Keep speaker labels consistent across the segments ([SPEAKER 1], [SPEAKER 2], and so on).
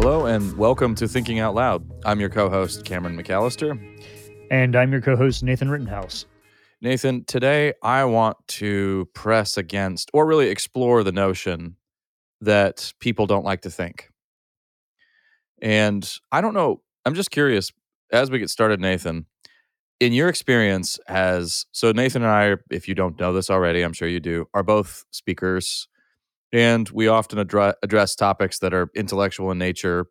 [SPEAKER 1] Hello and welcome to Thinking Out Loud. I'm your co host, Cameron McAllister.
[SPEAKER 2] And I'm your co host, Nathan Rittenhouse.
[SPEAKER 1] Nathan, today I want to press against or really explore the notion that people don't like to think. And I don't know, I'm just curious as we get started, Nathan, in your experience as so Nathan and I, if you don't know this already, I'm sure you do, are both speakers and we often address, address topics that are intellectual in nature,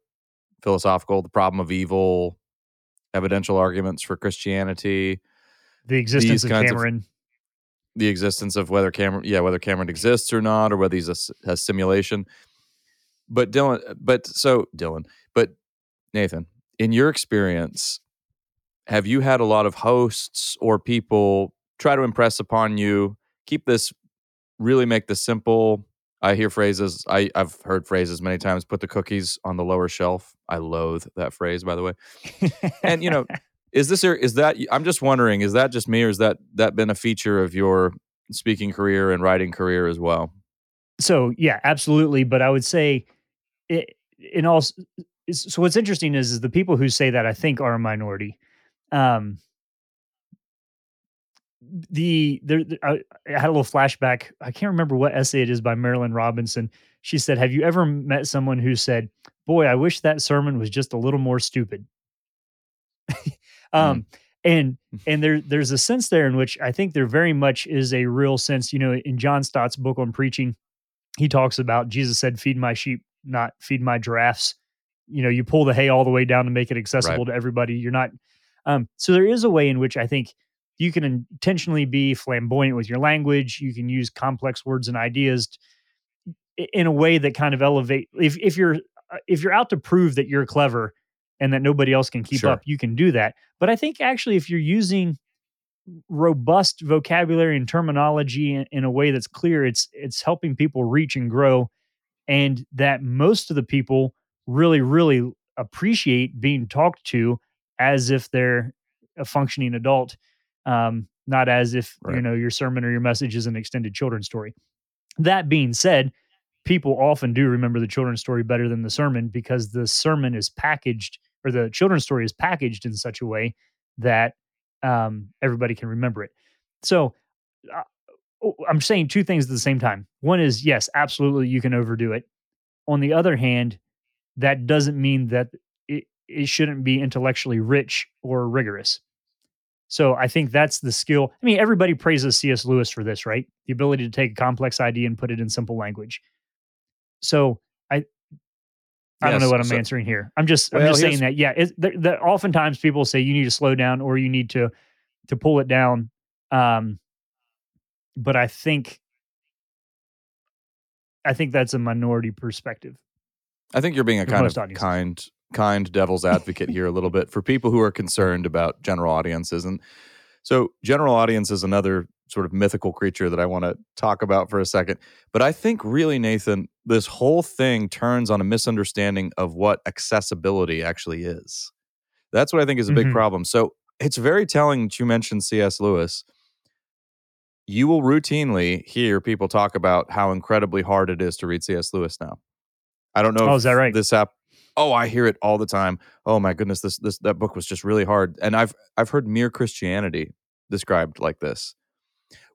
[SPEAKER 1] philosophical, the problem of evil, evidential arguments for Christianity,
[SPEAKER 2] the existence of Cameron, of,
[SPEAKER 1] the existence of whether Cameron, yeah, whether Cameron exists or not, or whether he's a, a simulation. But Dylan, uh, but so Dylan, but Nathan, in your experience, have you had a lot of hosts or people try to impress upon you? Keep this, really make this simple I hear phrases. I, I've heard phrases many times. Put the cookies on the lower shelf. I loathe that phrase, by the way. and you know, is this or is that? I'm just wondering. Is that just me, or is that that been a feature of your speaking career and writing career as well?
[SPEAKER 2] So yeah, absolutely. But I would say, it, in all. So what's interesting is, is the people who say that I think are a minority. Um, the there I, I, had a little flashback. I can't remember what essay it is by Marilynne Robinson. She said, "Have you ever met someone who said, "Boy, I wish that sermon was just a little more stupid." um, mm. and and there there's a sense there in which I think there very much is a real sense. You know, in John Stott's book on preaching, he talks about Jesus said, "Feed my sheep, not feed my giraffes." You know, you pull the hay all the way down to make it accessible right. to everybody. You're not. Um, so there is a way in which I think you can intentionally be flamboyant with your language you can use complex words and ideas in a way that kind of elevate if if you're uh, if you're out to prove that you're clever and that nobody else can keep sure. up you can do that but i think actually if you're using robust vocabulary and terminology in, in a way that's clear it's it's helping people reach and grow and that most of the people really really appreciate being talked to as if they're a functioning adult um, not as if right. you know your sermon or your message is an extended children's story. That being said, people often do remember the children's story better than the sermon because the sermon is packaged or the children's story is packaged in such a way that um, everybody can remember it. So uh, oh, I'm saying two things at the same time. One is yes, absolutely, you can overdo it. On the other hand, that doesn't mean that it, it shouldn't be intellectually rich or rigorous. So I think that's the skill. I mean, everybody praises C.S. Lewis for this, right? The ability to take a complex idea and put it in simple language. So I, I yes, don't know what I'm so, answering here. I'm just, well, I'm just saying that. Yeah, it, that oftentimes people say you need to slow down or you need to, to pull it down. Um, but I think, I think that's a minority perspective.
[SPEAKER 1] I think you're being a kind of audiences. kind kind devil's advocate here a little bit for people who are concerned about general audiences. And so, general audience is another sort of mythical creature that I want to talk about for a second. But I think really, Nathan, this whole thing turns on a misunderstanding of what accessibility actually is. That's what I think is a big mm-hmm. problem. So, it's very telling that you mentioned C.S. Lewis. You will routinely hear people talk about how incredibly hard it is to read C.S. Lewis now. I don't know.
[SPEAKER 2] Oh, is that right?
[SPEAKER 1] This app oh i hear it all the time. Oh my goodness this this that book was just really hard. And i've i've heard mere christianity described like this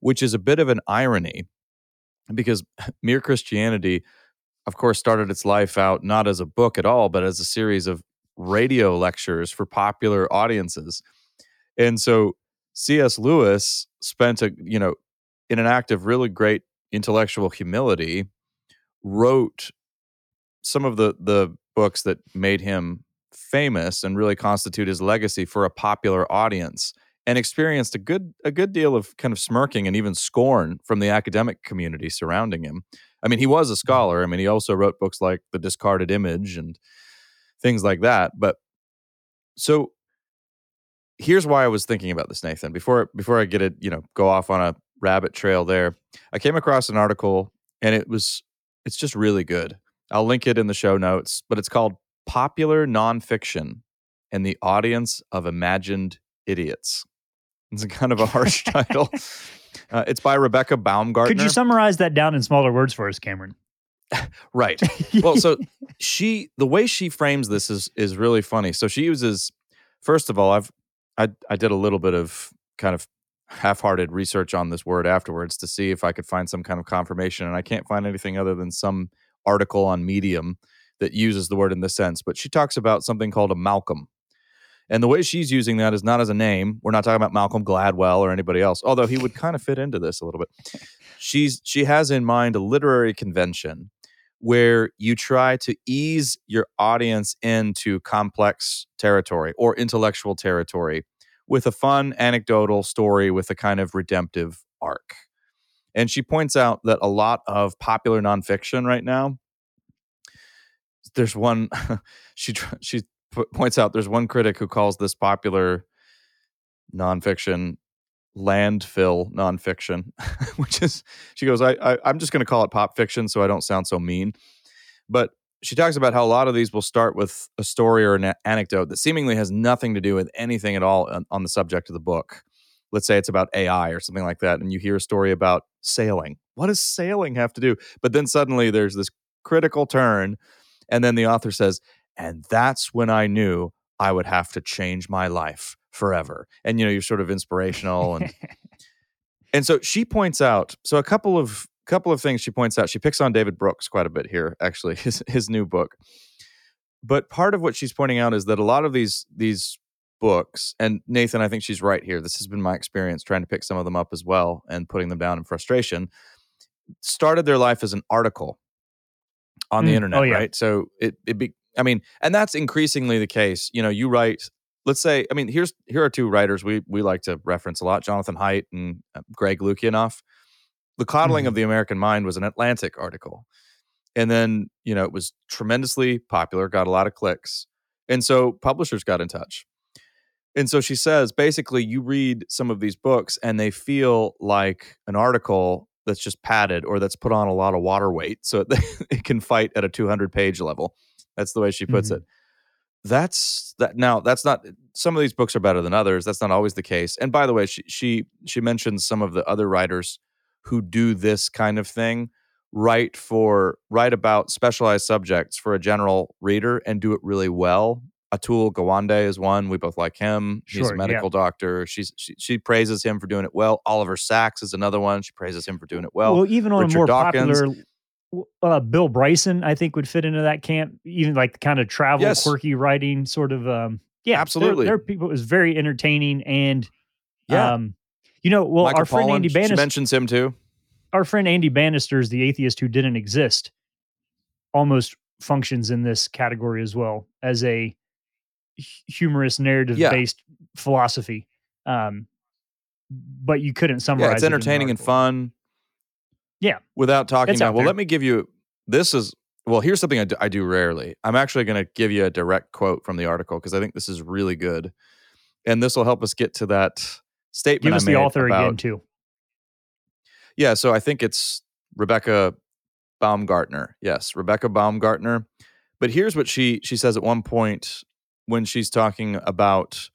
[SPEAKER 1] which is a bit of an irony because mere christianity of course started its life out not as a book at all but as a series of radio lectures for popular audiences. And so cs lewis spent a you know in an act of really great intellectual humility wrote some of the the books that made him famous and really constitute his legacy for a popular audience and experienced a good a good deal of kind of smirking and even scorn from the academic community surrounding him. I mean, he was a mm-hmm. scholar. I mean, he also wrote books like The Discarded Image and things like that. But so here's why I was thinking about this, Nathan. Before before I get it, you know, go off on a rabbit trail there. I came across an article and it was it's just really good. I'll link it in the show notes, but it's called Popular Nonfiction and the Audience of Imagined Idiots. It's kind of a harsh title. Uh, it's by Rebecca Baumgartner.
[SPEAKER 2] Could you summarize that down in smaller words for us, Cameron?
[SPEAKER 1] right. Well, so she the way she frames this is is really funny. So she uses first of all, I've I I did a little bit of kind of half-hearted research on this word afterwards to see if I could find some kind of confirmation and I can't find anything other than some article on Medium that uses the word in this sense, but she talks about something called a Malcolm. And the way she's using that is not as a name. We're not talking about Malcolm Gladwell or anybody else, although he would kind of fit into this a little bit. She's she has in mind a literary convention where you try to ease your audience into complex territory or intellectual territory with a fun anecdotal story with a kind of redemptive arc. And she points out that a lot of popular nonfiction right now, there's one, she she points out there's one critic who calls this popular nonfiction landfill nonfiction, which is she goes, I, I am just going to call it pop fiction so I don't sound so mean. But she talks about how a lot of these will start with a story or an anecdote that seemingly has nothing to do with anything at all on the subject of the book. Let's say it's about AI or something like that, and you hear a story about sailing. What does sailing have to do? But then suddenly there's this critical turn, and then the author says, and that's when I knew I would have to change my life forever. And you know, you're sort of inspirational and and so she points out so a couple of couple of things she points out. She picks on David Brooks quite a bit here, actually, his his new book. But part of what she's pointing out is that a lot of these these books, and Nathan, I think she's right here. This has been my experience trying to pick some of them up as well and putting them down in frustration. Started their life as an article on the mm, internet, oh, yeah. right? So it it be, I mean, and that's increasingly the case. You know, you write let's say, I mean, here's here are two writers we we like to reference a lot: Jonathan Haidt and uh, Greg Lukianoff. The coddling mm-hmm. of the American mind was an Atlantic article, and then you know it was tremendously popular, got a lot of clicks, and so publishers got in touch. And so she says, basically, you read some of these books and they feel like an article that's just padded or that's put on a lot of water weight so it can fight at a 200 page level. That's the way she puts mm-hmm. it that's that now that's not some of these books are better than others that's not always the case and by the way she she she mentions some of the other writers who do this kind of thing write for write about specialized subjects for a general reader and do it really well Atul Gawande is one. We both like him. He's a medical yeah. doctor. She's she, she, praises him for doing it well. Oliver Sacks is another one. She praises him for doing it well.
[SPEAKER 2] Well, even on Richard a more Dawkins, popular uh, Bill Bryson, I think, would fit into that camp. Even like the kind of travel, yes. quirky writing, sort of. Um, yeah,
[SPEAKER 1] absolutely.
[SPEAKER 2] There, there, are people. It was very entertaining, and yeah, um, you know, well, Michael our friend Pollan, Andy Bannister
[SPEAKER 1] mentions him too.
[SPEAKER 2] Our friend Andy Bannister is the atheist who didn't exist. Almost functions in this category as well as a humorous narrative based yeah. philosophy. Um, but you couldn't summarize.
[SPEAKER 1] Yeah, it's entertaining
[SPEAKER 2] and
[SPEAKER 1] fun.
[SPEAKER 2] Yeah.
[SPEAKER 1] Without talking about, well, let me give you this is well, here's something I do, I do rarely. I'm actually going to give you a direct quote from the article because I think this is really good. And this will help us get to that statement.
[SPEAKER 2] Give us the author about, again, too.
[SPEAKER 1] Yeah. So I think it's Rebecca Baumgartner. Yes, Rebecca Baumgartner. But here's what she she says at one point when she's talking about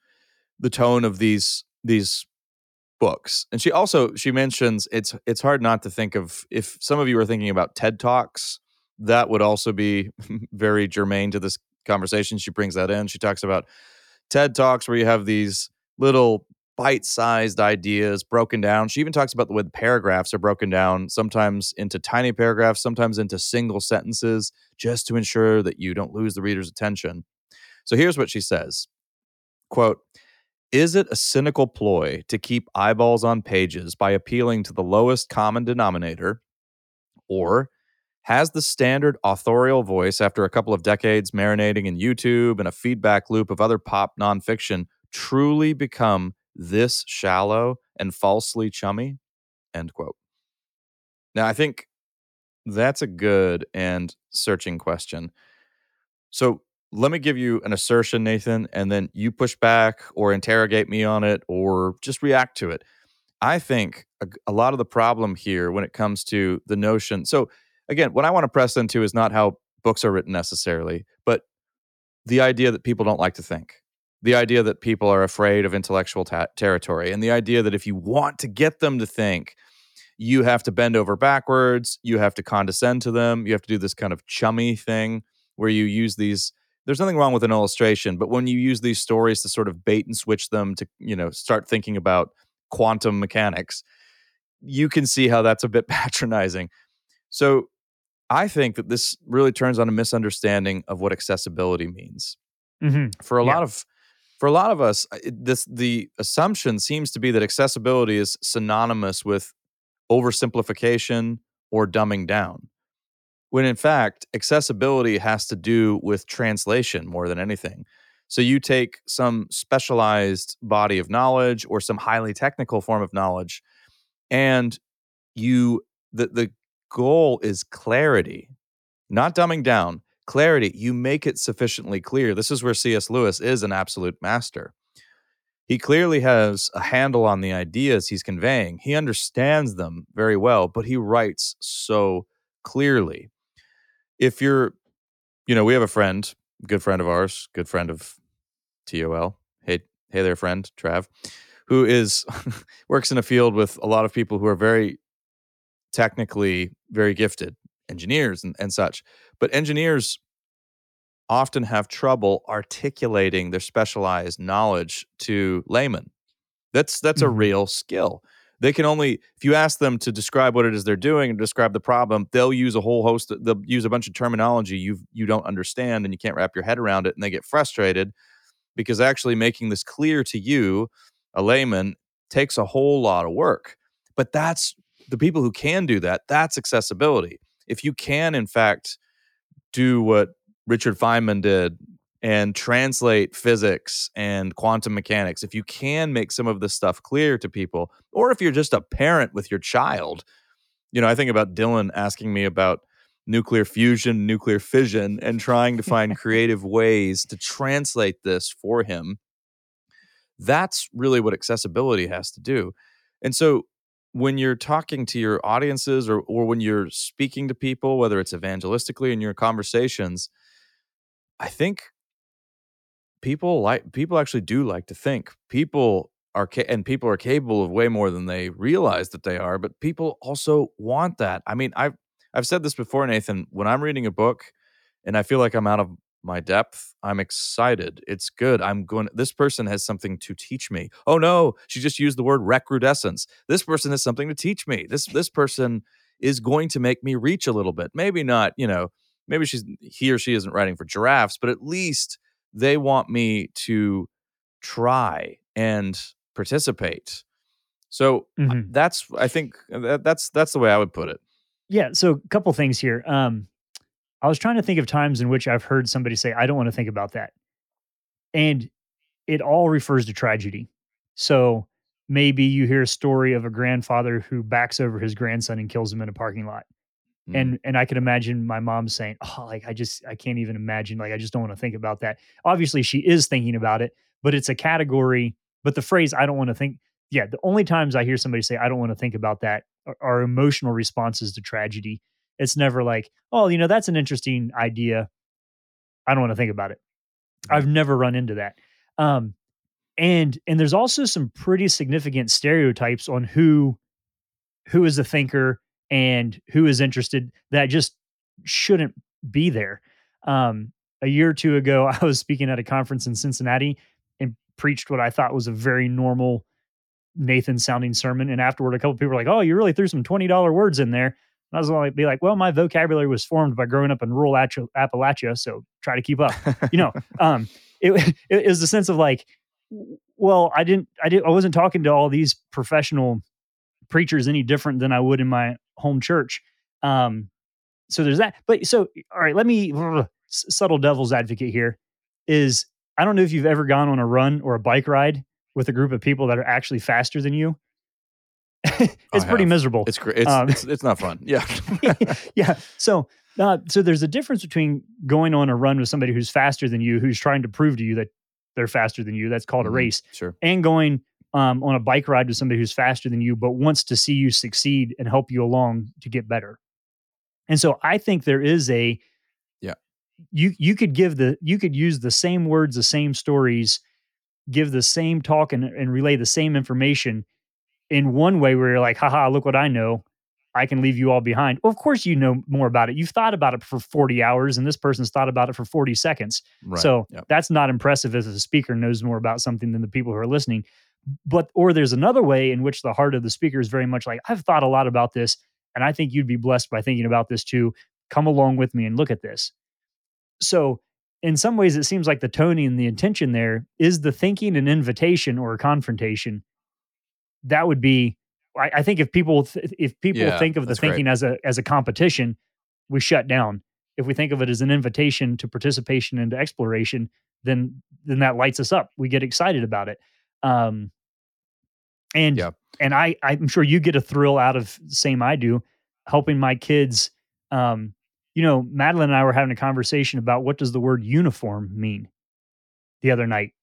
[SPEAKER 1] the tone of these these books. And she also she mentions it's it's hard not to think of if some of you are thinking about ted talks that would also be very germane to this conversation. She brings that in. She talks about ted talks where you have these little bite-sized ideas broken down. She even talks about the way the paragraphs are broken down sometimes into tiny paragraphs sometimes into single sentences just to ensure that you don't lose the reader's attention so here's what she says quote is it a cynical ploy to keep eyeballs on pages by appealing to the lowest common denominator? Or has the standard authorial voice, after a couple of decades marinating in YouTube and a feedback loop of other pop nonfiction, truly become this shallow and falsely chummy? End quote. Now, I think that's a good and searching question. So, let me give you an assertion, Nathan, and then you push back or interrogate me on it or just react to it. I think a, a, lot of the problem here when it comes to the notion. So, again, what I want to press into is not how books are written necessarily, but the idea that people don't like to think, the idea that people are afraid of intellectual ta- territory, and the idea that if you want to get them to think, you have to bend over backwards, you have to condescend to them, you have to do this kind of chummy thing where you use these there's nothing wrong with an illustration, but when you use these stories to sort of bait and switch them to, you know, start thinking about quantum mechanics, you can see how that's a bit patronizing. So I think that this really turns on a misunderstanding of what accessibility means.
[SPEAKER 2] Mm-hmm.
[SPEAKER 1] For a
[SPEAKER 2] Yeah.
[SPEAKER 1] lot of for a lot of us, this the assumption seems to be that accessibility is synonymous with oversimplification or dumbing down. When in fact, accessibility has to do with translation more than anything. So you take some specialized body of knowledge or some highly technical form of knowledge and you the the goal is clarity, not dumbing down. Clarity, you make it sufficiently clear. This is where C.S. Lewis is an absolute master. He clearly has a handle on the ideas he's conveying. He understands them very well, but he writes so clearly. If you're, you know, we have a friend, good friend of ours, good friend of TOL. Hey, hey there, friend, Trav, who is works in a field with a lot of people who are very technically very gifted, engineers and, and such. But engineers often have trouble articulating their specialized knowledge to laymen. That's that's a
[SPEAKER 2] Mhm.
[SPEAKER 1] real skill. They can only if you ask them to describe what it is they're doing and describe the problem, they'll use a whole host. Of, they'll use a bunch of terminology you you don't understand and you can't wrap your head around it, and they get frustrated because actually making this clear to you, a layman, takes a whole lot of work. But that's the people who can do that. That's accessibility. If you can, in fact, do what Richard Feynman did and translate physics and quantum mechanics, if you can make some of this stuff clear to people, or if you're just a parent with your child, you know, I think about Dylan asking me about nuclear fusion, nuclear fission, and trying to find creative ways to translate this for him. That's really what accessibility has to do. And so when you're talking to your audiences or, or when you're speaking to people, whether it's evangelistically in your conversations, I think people like people actually do like to think. People are ca- and people are capable of way more than they realize that they are, but people also want that. I mean, I've I've said this before, Nathan. When I'm reading a book and I feel like I'm out of my depth, I'm excited. It's good. I'm going. This person has something to teach me. Oh no, she just used the word recrudescence. This person has something to teach me. This this person is going to make me reach a little bit. Maybe not. You know, maybe she's he or she isn't writing for giraffes, but at least they want me to try and participate. So uh,
[SPEAKER 2] Mhm.
[SPEAKER 1] that's I think that, that's that's the way I would put it.
[SPEAKER 2] Yeah. So, a couple things here. Um, I was trying to think of times in which I've heard somebody say, I don't want to think about that. And it all refers to tragedy. So, maybe you hear a story of a grandfather who backs over his grandson and kills him in a parking lot.
[SPEAKER 1] Mm.
[SPEAKER 2] And and I can imagine my mom saying, "Oh, like I just I can't even imagine. Like I just don't want to think about that." Obviously, she is thinking about it, but it's a category. But the phrase "I don't want to think," yeah, the only times I hear somebody say "I don't want to think about that" are, are emotional responses to tragedy. It's never like, "Oh, you know, that's an interesting idea. I don't want to think about it." I've never run into that. Um, and and there's also some pretty significant stereotypes on who who is a thinker and who is interested that just shouldn't be there. Um, a year or two ago, I was speaking at a conference in Cincinnati and preached what I thought was a very normal Nathan sounding sermon. And afterward, a couple people were like, "Oh, you really threw some twenty dollar words in there." And I was like, "Be like, well, my vocabulary was formed by growing up in rural Appalachia, so try to keep up." you know um it, was the sense of like well i didn't i didn't i wasn't talking to all these professional preachers any different than i would in my home church um so there's that but so all right let me subtle devil's advocate here is i don't know if you've ever gone on a run or a bike ride with a group of people that are actually faster than you it's pretty miserable
[SPEAKER 1] It's great. It's,
[SPEAKER 2] Um,
[SPEAKER 1] it's it's not fun. Yeah.
[SPEAKER 2] yeah. So, uh, so there's a difference between going on a run with somebody who's faster than you, who's trying to prove to you that they're faster than you. That's called a
[SPEAKER 1] Mhm.
[SPEAKER 2] race,
[SPEAKER 1] Sure.
[SPEAKER 2] and going um, on a bike ride with somebody who's faster than you, but wants to see you succeed and help you along to get better. And so, I think there is a
[SPEAKER 1] Yeah.
[SPEAKER 2] You you could give the you could use the same words, the same stories, give the same talk and, and relay the same information in one way where you're like, haha, look what I know. I can leave you all behind. Well, of course, you know more about it. You've thought about it for 40 hours, and this person's thought about it for 40 seconds.
[SPEAKER 1] Right.
[SPEAKER 2] So
[SPEAKER 1] Yep.
[SPEAKER 2] that's not impressive if the speaker knows more about something than the people who are listening. But, or there's another way in which the heart of the speaker is very much like, I've thought a lot about this, and I think you'd be blessed by thinking about this too. Come along with me and look at this. So, in some ways, it seems like the toning and the intention there is the thinking an invitation or a confrontation. That would be, I, I think, if people th- if people
[SPEAKER 1] Yeah,
[SPEAKER 2] think of the thinking as a as a competition, we shut down. If we think of it as an invitation to participation and to exploration, then then that lights us up. We get excited about it. Um, and
[SPEAKER 1] Yeah.
[SPEAKER 2] and I I'm sure you get a thrill out of same I do helping my kids. Um, you know, Madeline and I were having a conversation about what does the word uniform mean the other night,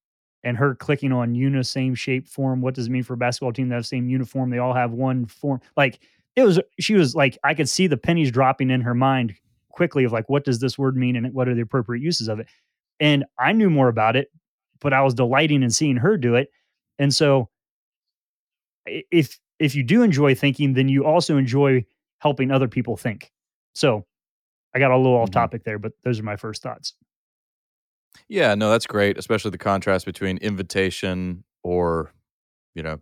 [SPEAKER 2] and her clicking on uni same shape form. What does it mean for a basketball team to have same uniform? They all have one form. Like it was, she was like, I could see the pennies dropping in her mind quickly of like, what does this word mean and what are the appropriate uses of it? And I knew more about it, but I was delighting in seeing her do it. And so if if you do enjoy thinking, then you also enjoy helping other people think. So I got a little off
[SPEAKER 1] Mhm.
[SPEAKER 2] topic there, but those are my first thoughts.
[SPEAKER 1] Yeah, no, that's great, especially the contrast between invitation or, you know,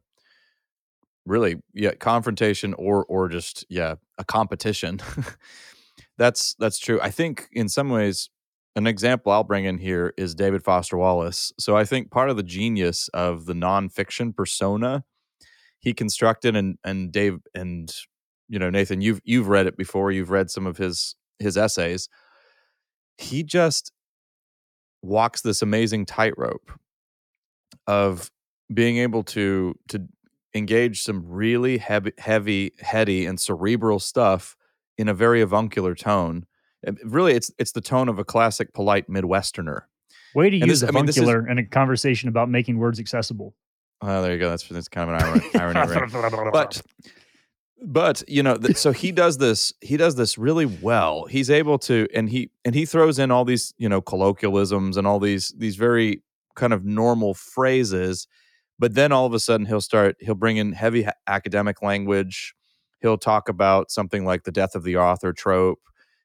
[SPEAKER 1] really, yeah, confrontation or or just yeah, a competition. that's that's true. I think in some ways an example I'll bring in here is David Foster Wallace. So I think part of the genius of the nonfiction persona he constructed and and Dave and you know Nathan you've you've read it before you've read some of his his essays he just walks this amazing tightrope of being able to to engage some really heavy, heavy, heady, and cerebral stuff in a very avuncular tone. Really, it's it's the tone of a classic polite Midwesterner.
[SPEAKER 2] Way to
[SPEAKER 1] And
[SPEAKER 2] use
[SPEAKER 1] this- I mean, is-
[SPEAKER 2] avuncular in a conversation about making words accessible.
[SPEAKER 1] Oh, there you go. That's that's kind of an irony, irony but but you know th- so he does this he does this really well. He's able to and he and he throws in all these you know colloquialisms and all these these very kind of normal phrases but then all of a sudden he'll start he'll bring in heavy ha- academic language. He'll talk about something like the death of the author trope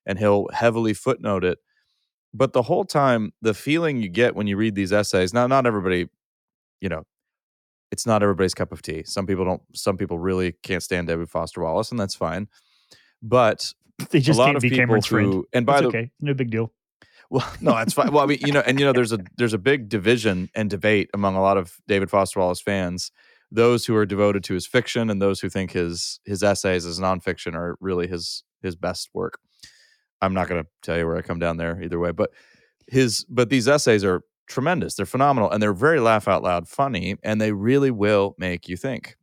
[SPEAKER 1] and he'll heavily footnote it. But the whole time the feeling you get when you read these essays now not everybody you know it's not everybody's cup of tea. Some people don't. Some people really can't stand David Foster Wallace, and that's fine. But
[SPEAKER 2] they just
[SPEAKER 1] a lot
[SPEAKER 2] can't
[SPEAKER 1] of
[SPEAKER 2] be
[SPEAKER 1] people
[SPEAKER 2] friend.
[SPEAKER 1] who, and by
[SPEAKER 2] It's
[SPEAKER 1] the
[SPEAKER 2] okay, no big deal.
[SPEAKER 1] well, no, that's fine. Well, I mean, you know, and you know, there's a there's a big division and debate among a lot of David Foster Wallace fans. Those who are devoted to his fiction, and those who think his his essays as nonfiction are really his his best work. I'm not going to tell you where I come down there either way, but his but these essays are tremendous. They're phenomenal, and they're very laugh out loud funny, and they really will make you think.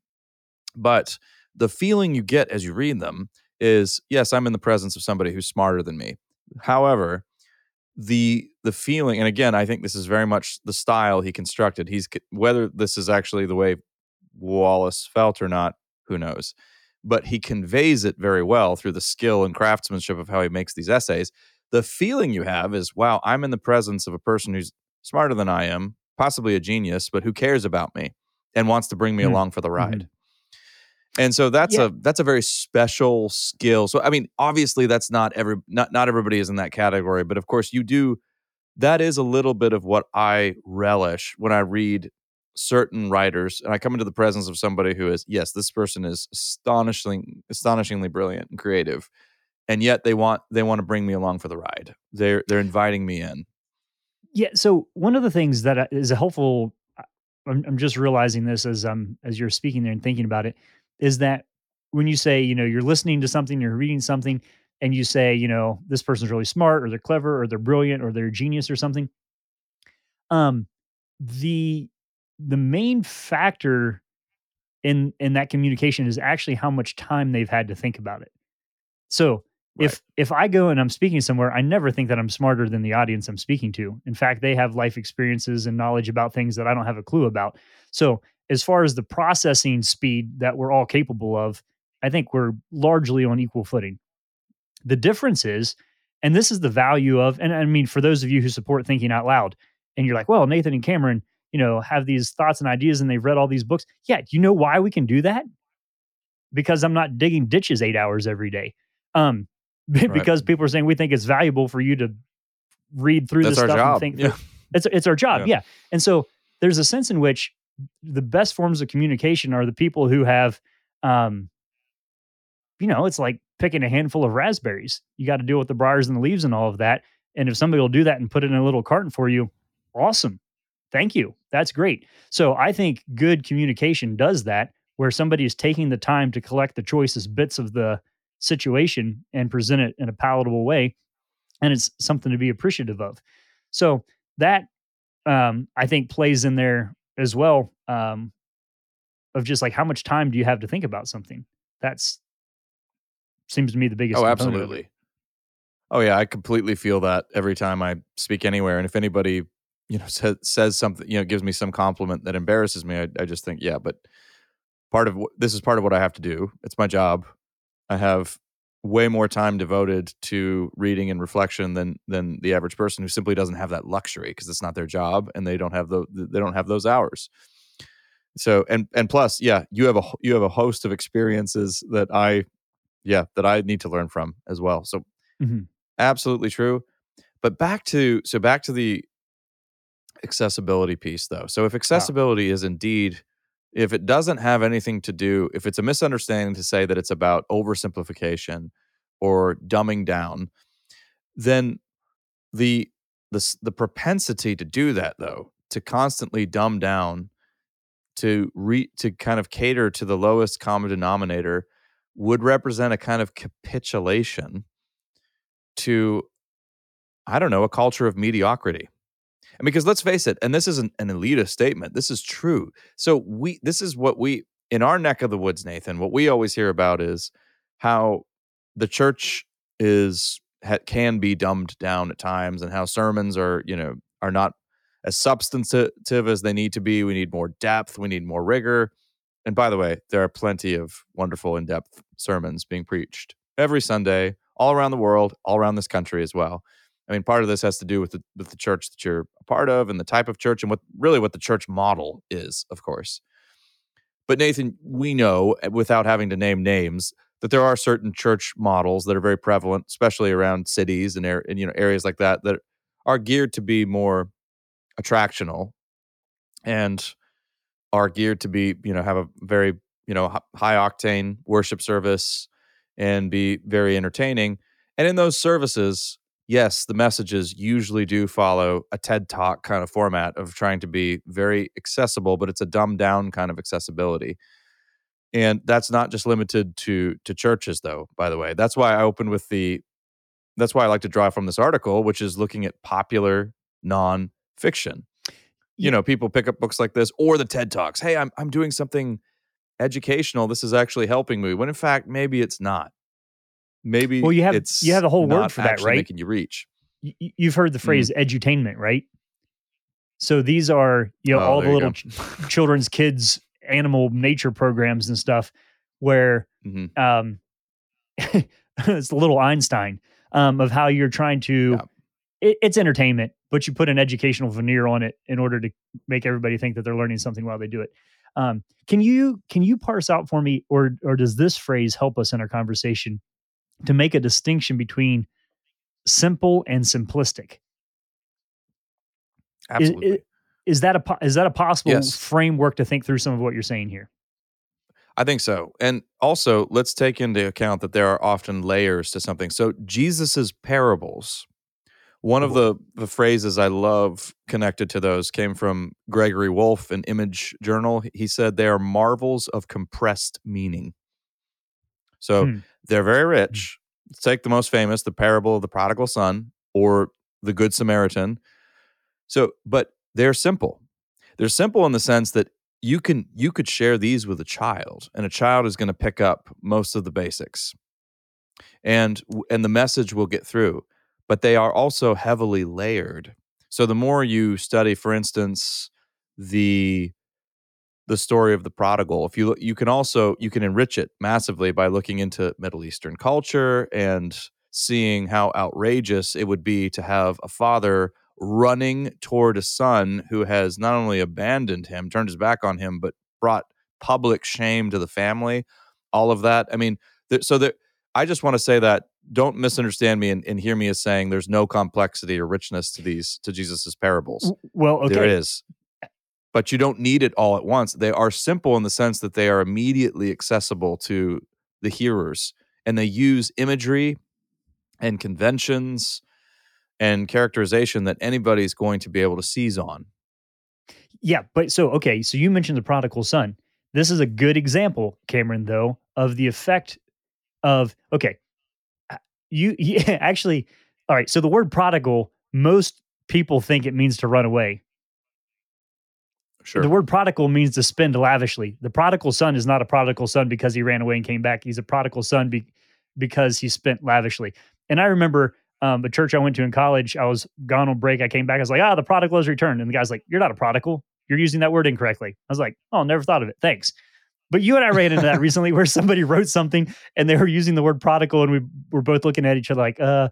[SPEAKER 1] But the feeling you get as you read them is, yes, I'm in the presence of somebody who's smarter than me. However, the the feeling, and again, I think this is very much the style he constructed. He's whether this is actually the way Wallace felt or not, who knows. But he conveys it very well through the skill and craftsmanship of how he makes these essays. The feeling you have is, wow, I'm in the presence of a person who's smarter than I am, possibly a genius, but who cares about me and wants to bring me
[SPEAKER 2] Hmm.
[SPEAKER 1] along for the ride. And so that's
[SPEAKER 2] Yeah.
[SPEAKER 1] a that's a very special skill. So I mean, obviously that's not every not not everybody is in that category, but of course you do that is a little bit of what I relish when I read certain writers and I come into the presence of somebody who is yes, this person is astonishingly astonishingly brilliant and creative. And yet they want they want to bring me along for the ride. They're they're inviting me in.
[SPEAKER 2] Yeah. So one of the things that uh, a helpful, I- I'm, I'm just realizing this as um as you're speaking there and thinking about it, is that when you say you know you're listening to something, you're reading something, and you say you know this person's really smart or they're clever or they're brilliant or they're genius or something, um, the the main factor in in that communication is actually how much time they've had to think about it. So if if I go and I'm speaking somewhere, I never think that I'm smarter than the audience I'm speaking to. In fact, they have life experiences and knowledge about things that I don't have a clue about. So as far as the processing speed that we're all capable of, I think we're largely on equal footing. The difference is, and this is the value of, and I mean, for those of you who support thinking out loud, and you're like, well, Nathan and Cameron, you know, have these thoughts and ideas and they've read all these books. Yeah, do you know why we can do that? because I'm not digging ditches eight hours every day. Um, because right. people are saying we think it's valuable for you to read through
[SPEAKER 1] That's
[SPEAKER 2] this stuff and think
[SPEAKER 1] yeah.
[SPEAKER 2] it's it's our job. Yeah. yeah. And so there's a sense in which the best forms of communication are the people who have um you know, it's like picking a handful of raspberries. You got to deal with the briars and the leaves and all of that. And if somebody will do that and put it in a little carton for you, awesome. Thank you. That's great. So I think good communication does that, where somebody is taking the time to collect the choicest bits of the situation and present it in a palatable way. And it's something to be appreciative of. So that um, I think plays in there as well um, of just like how much time do you have to think about something? That's seems to me the biggest.
[SPEAKER 1] Oh, absolutely. Oh yeah, I completely feel that every time I speak anywhere, and if anybody you know says says something, you know, gives me some compliment that embarrasses me, I, I just think, yeah, but part of this is part of what I have to do. It's my job. I have way more time devoted to reading and reflection than than the average person who simply doesn't have that luxury because it's not their job and they don't have the they don't have those hours. So and and plus, yeah, you have a you have a host of experiences that I yeah that I need to learn from as well. So mm-hmm. absolutely true. But back to so back to the accessibility piece though. So if accessibility wow. is indeed if it doesn't have anything to do, if it's a misunderstanding to say that it's about oversimplification or dumbing down, then the the the propensity to do that though, to constantly dumb down, to re to kind of cater to the lowest common denominator, would represent a kind of capitulation to I don't know, a culture of mediocrity. And because let's face it, and this isn't an elitist statement, this is true. So we this is what we in our neck of the woods, Nathan, what we always hear about is how the church is can be dumbed down at times and how sermons are, you know, are not as substantive as they need to be. We need more depth, we need more rigor. And by the way, there are plenty of wonderful in-depth sermons being preached every Sunday all around the world, all around this country as well. I mean, part of this has to do with the with the church that you're a part of and the type of church and what really what the church model is, of course. But Nathan, we know eh, without having to name names that there are certain church models that are very prevalent, especially around cities and, and you know areas like that that are geared to be more attractional and are geared to be you know have a very you know high octane worship service and be very entertaining. And in those services, yes, the messages usually do follow a TED Talk kind of format of trying to be very accessible, but it's a dumbed down kind of accessibility. And that's not just limited to to churches though, by the way. That's why I opened with the that's why I like to draw from this article, which is looking at popular nonfiction. You know, people pick up books like this or the TED Talks. Hey, I'm I'm doing something educational. This is actually helping me. When in fact, maybe it's not maybe
[SPEAKER 2] well you have you have the whole word for that right
[SPEAKER 1] making you reach
[SPEAKER 2] you've heard the mm-hmm. phrase mm. edutainment right so these are you know oh, all the little ch- children's kids animal nature programs and stuff where mm-hmm. um it's a little einstein um of how you're trying to yeah. it, it's entertainment but you put an educational veneer on it in order to make everybody think that they're learning something while they do it um, can you can you parse out for me or or does this phrase help us in our conversation to make a distinction between simple and simplistic.
[SPEAKER 1] Absolutely.
[SPEAKER 2] Is, is that a is that a possible yes. framework to think through some of what you're saying here?
[SPEAKER 1] I think so. And also, let's take into account that there are often layers to something. So, Jesus's parables, one of the, the phrases I love connected to those came from Gregory Wolfe in Image Journal. He said they are marvels of compressed meaning. So, hmm. They're very mm. rich. Let's take the most famous, the parable of the prodigal son or the good Samaritan. So, but they're simple. They're simple in the sense that you can you could share these with a child and a child is going to pick up most of the basics. And and the message will get through, but they are also heavily layered. So the more you study for instance the the story of the prodigal if you you can also you can enrich it massively by looking into middle eastern culture and seeing how outrageous it would be to have a father running toward a son who has not only abandoned him turned his back on him but brought public shame to the family all of that. I mean, there, so that I just want to say that don't misunderstand me and, and, hear me as saying there's no complexity or richness to these to Jesus's parables.
[SPEAKER 2] Well, okay.
[SPEAKER 1] There is. But you don't need it all at once. They are simple in the sense that they are immediately accessible to the hearers and they use imagery and conventions and characterization that anybody's going to be able to seize on.
[SPEAKER 2] Yeah, but so okay, so you mentioned the prodigal son. This is a good example, Cameron, though, of the effect of okay. You yeah, actually, all right. So the word prodigal, most people think it means to run away.
[SPEAKER 1] Sure.
[SPEAKER 2] The word prodigal means to spend lavishly. The prodigal son is not a prodigal son because he ran away and came back. He's a prodigal son be, because he spent lavishly. And I remember um, a church I went to in college, I was gone on break. I came back. I was like, ah, the prodigal has returned. And the guy's like, you're not a prodigal. You're using that word incorrectly. I was like, oh, never thought of it. Thanks. But you and I ran into that recently where somebody wrote something and they were using the word prodigal and we were both looking at each other like, uh,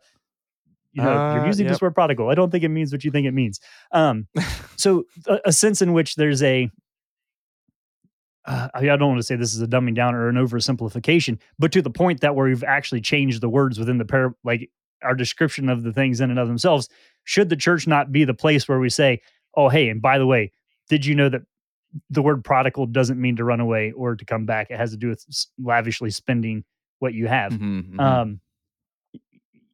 [SPEAKER 2] you know, uh, you're using yep. this word prodigal. I don't think it means what you think it means. Um, so a, a, sense in which there's a, uh, I don't want to say this is a dumbing down or an oversimplification, but to the point that where we've actually changed the words within the pair, like our description of the things in and of themselves. Should the church not be the place where we say, oh, hey, and by the way, did you know that the word prodigal doesn't mean to run away or to come back? It has to do with lavishly spending what you have. Mm-hmm, mm-hmm. Um,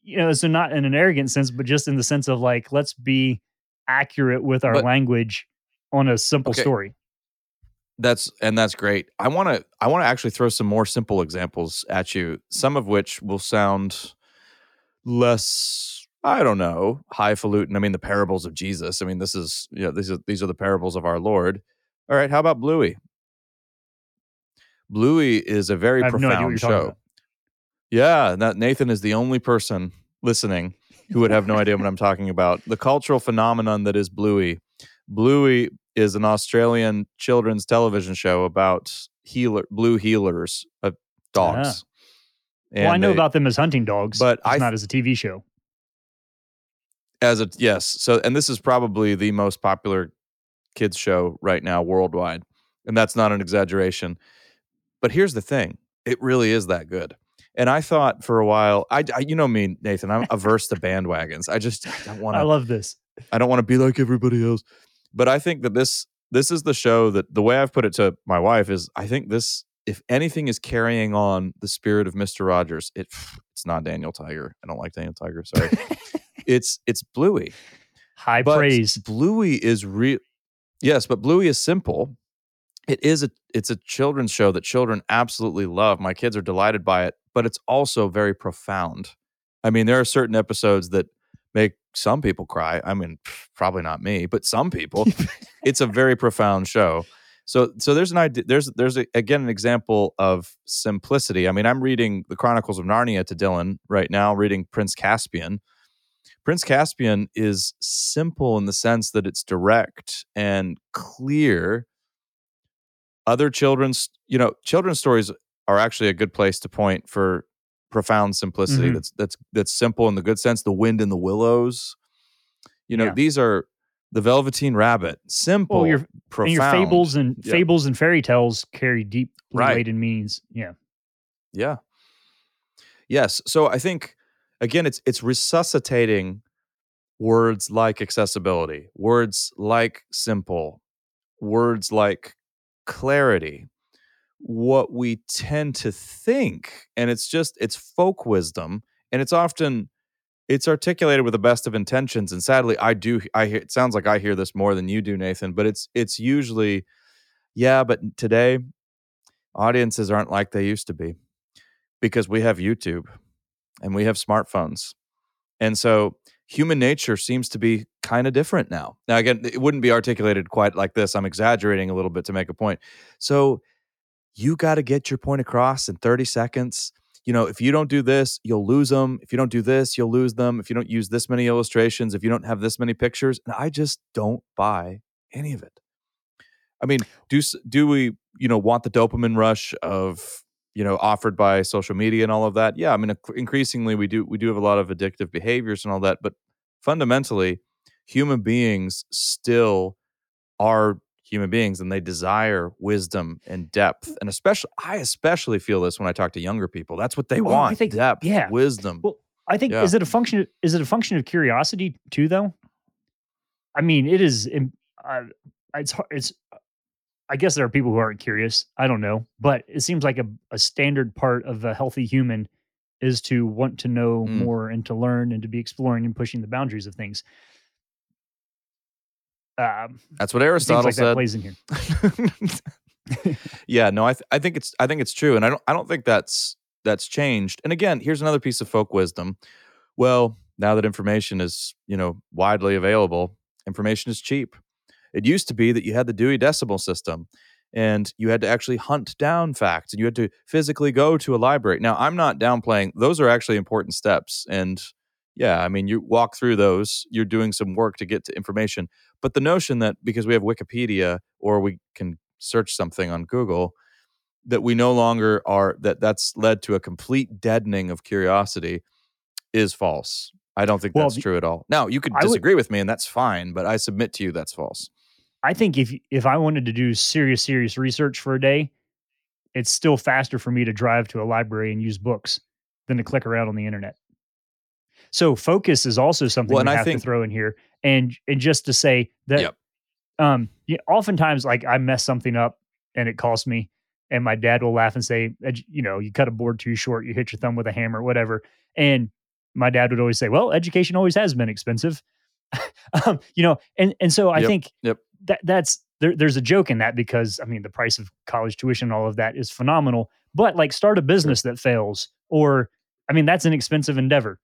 [SPEAKER 2] you know, so not in an arrogant sense, but just in the sense of like, let's be accurate with our but, language on a simple okay. story.
[SPEAKER 1] That's and that's great. I want to I want to actually throw some more simple examples at you, some of which will sound less I don't know, highfalutin. I mean, the parables of Jesus. I mean, this is you know these are these are the parables of our Lord. All right, how about Bluey? Bluey is a very profound no show. Yeah, that Nathan is the only person listening who would have no idea what I'm talking about. The cultural phenomenon that is Bluey. Bluey is an Australian children's television show about heeler blue heelers of dogs.
[SPEAKER 2] Yeah. Well, I know they, about them as hunting dogs, but I, not as a TV show.
[SPEAKER 1] As a yes, so and this is probably the most popular kids show right now worldwide, and that's not an exaggeration. But here's the thing: it really is that good. And I thought for a while, I, I you know me, Nathan, I'm averse to bandwagons. I just I don't want to.
[SPEAKER 2] I love this.
[SPEAKER 1] I don't want to be like everybody else. But I think that this this is the show that the way I've put it to my wife is I think this if anything is carrying on the spirit of Mister Rogers, it it's not Daniel Tiger. I don't like Daniel Tiger. Sorry, it's it's Bluey.
[SPEAKER 2] High but praise.
[SPEAKER 1] Bluey is real. Yes, but Bluey is simple. It is a it's a children's show that children absolutely love. My kids are delighted by it but it's also very profound. I mean, there are certain episodes that make some people cry. I mean, probably not me, but some people. it's a very profound show. So, so there's an idea. There's there's a, again an example of simplicity. I mean, I'm reading the Chronicles of Narnia to Dylan right now. Reading Prince Caspian. Prince Caspian is simple in the sense that it's direct and clear. Other children's, you know, children's stories are actually a good place to point for profound simplicity mm-hmm. that's that's that's simple in the good sense the wind in the willows you know yeah. these are the velveteen rabbit simple well, your, profound. And your
[SPEAKER 2] fables and yeah. fables and fairy tales carry deep right. laden meanings yeah
[SPEAKER 1] yeah yes so i think again it's it's resuscitating words like accessibility words like simple words like clarity what we tend to think and it's just it's folk wisdom and it's often it's articulated with the best of intentions and sadly i do i hear it sounds like i hear this more than you do nathan but it's it's usually yeah but today audiences aren't like they used to be because we have youtube and we have smartphones. And so human nature seems to be kind of different now. Now again it wouldn't be articulated quite like this i'm exaggerating a little bit to make a point. So you got to get your point across in 30 seconds. You know, if you don't do this, you'll lose them. If you don't do this, you'll lose them. If you don't use this many illustrations, if you don't have this many pictures, and I just don't buy any of it. I mean, do do we, you know, want the dopamine rush of, you know, offered by social media and all of that? Yeah, I mean, increasingly we do we do have a lot of addictive behaviors and all that, but fundamentally, human beings still are human beings and they desire wisdom and depth. And especially, I especially feel this when I talk to younger people. That's what they
[SPEAKER 2] Well, I
[SPEAKER 1] want
[SPEAKER 2] think-
[SPEAKER 1] depth,
[SPEAKER 2] yeah.
[SPEAKER 1] wisdom.
[SPEAKER 2] Well, I think
[SPEAKER 1] Yeah.
[SPEAKER 2] is it a function? Is it a function of curiosity too? Though, I mean, it is. Uh, it's it's. I guess there are people who aren't curious. I don't know, but it seems like a, a standard part of a healthy human is to want to know
[SPEAKER 1] Mm.
[SPEAKER 2] more and to learn and to be exploring and pushing the boundaries of things. Um,
[SPEAKER 1] That's what Aristotle
[SPEAKER 2] like
[SPEAKER 1] said.
[SPEAKER 2] plays in here.
[SPEAKER 1] yeah, no, I th- I think it's I think it's true, and I don't I don't think that's that's changed. And again, here's another piece of folk wisdom. Well, now that information is you know widely available, information is cheap. It used to be that you had the Dewey Decimal System, and you had to actually hunt down facts, and you had to physically go to a library. Now, I'm not downplaying; those are actually important steps, and yeah, I mean, you walk through those, you're doing some work to get to information. But the notion that because we have Wikipedia or we can search something on Google, that we no longer are that that's led to a complete deadening of curiosity is false. I don't think
[SPEAKER 2] Well,
[SPEAKER 1] that's
[SPEAKER 2] the-
[SPEAKER 1] true at all. Now, you could
[SPEAKER 2] I would-
[SPEAKER 1] disagree with me, and that's fine, but I submit to you that's false.
[SPEAKER 2] I think if if I wanted to do serious serious research for a day, it's still faster for me to drive to a library and use books than to click around on the internet. So focus is also something
[SPEAKER 1] Well,
[SPEAKER 2] we have
[SPEAKER 1] think-
[SPEAKER 2] to throw in here, and and just to say that,
[SPEAKER 1] Yep.
[SPEAKER 2] um, yeah, oftentimes like I mess something up and it costs me, and my dad will laugh and say, you know, you cut a board too short, you hit your thumb with a hammer, whatever, and my dad would always say, "Well, education always has been expensive," um, you know, and and so I
[SPEAKER 1] Yep,
[SPEAKER 2] think
[SPEAKER 1] yep.
[SPEAKER 2] that that's there, there's a joke in that because I mean the price of college tuition, and all of that is phenomenal. But like start a business that fails, or I mean that's an expensive endeavor.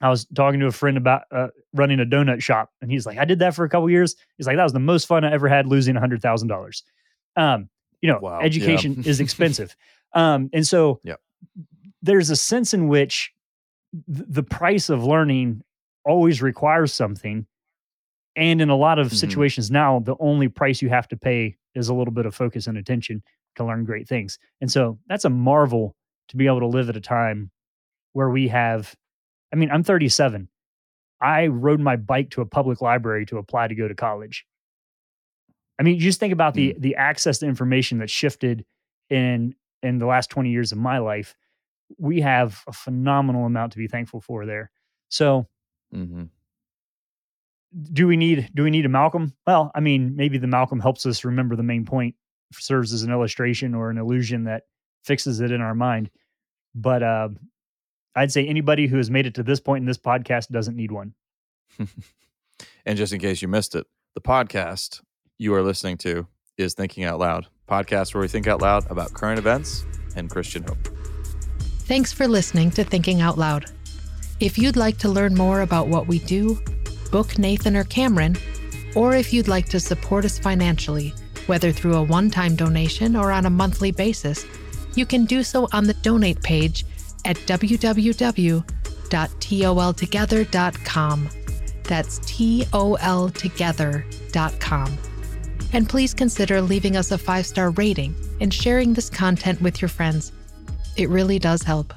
[SPEAKER 2] I was talking to a friend about uh, running a donut shop, and he's like, "I did that for a couple years." He's like, "That was the most fun I ever had, losing a hundred thousand dollars." Um, you know,
[SPEAKER 1] Wow, yeah.
[SPEAKER 2] education is expensive, um, and so
[SPEAKER 1] Yep.
[SPEAKER 2] there's a sense in which th- the price of learning always requires something. And in a lot of
[SPEAKER 1] Mhm.
[SPEAKER 2] situations now, the only price you have to pay is a little bit of focus and attention to learn great things. And so that's a marvel to be able to live at a time where we have, I mean, I'm 37. I rode my bike to a public library to apply to go to college. I mean, you just think about the the access to information that shifted in in the last 20 years of my life. We have a phenomenal amount to be thankful for there. So
[SPEAKER 1] mm-hmm.
[SPEAKER 2] do we need do we need a Malcolm? Well, I mean, maybe the Malcolm helps us remember the main point, serves as an illustration or an illusion that fixes it in our mind. But uh, I'd say anybody who has made it to this point in this podcast doesn't need one.
[SPEAKER 1] And just in case you missed it, the podcast you are listening to is Thinking Out Loud, podcast where we think out loud about current events and Christian hope.
[SPEAKER 3] Thanks for listening to Thinking Out Loud. If you'd like to learn more about what we do, book Nathan or Cameron, or if you'd like to support us financially, whether through a one time donation or on a monthly basis, you can do so on the donate page at www.toltogether.com. That's toltogether.com. And please consider leaving us a five star rating and sharing this content with your friends. It really does help.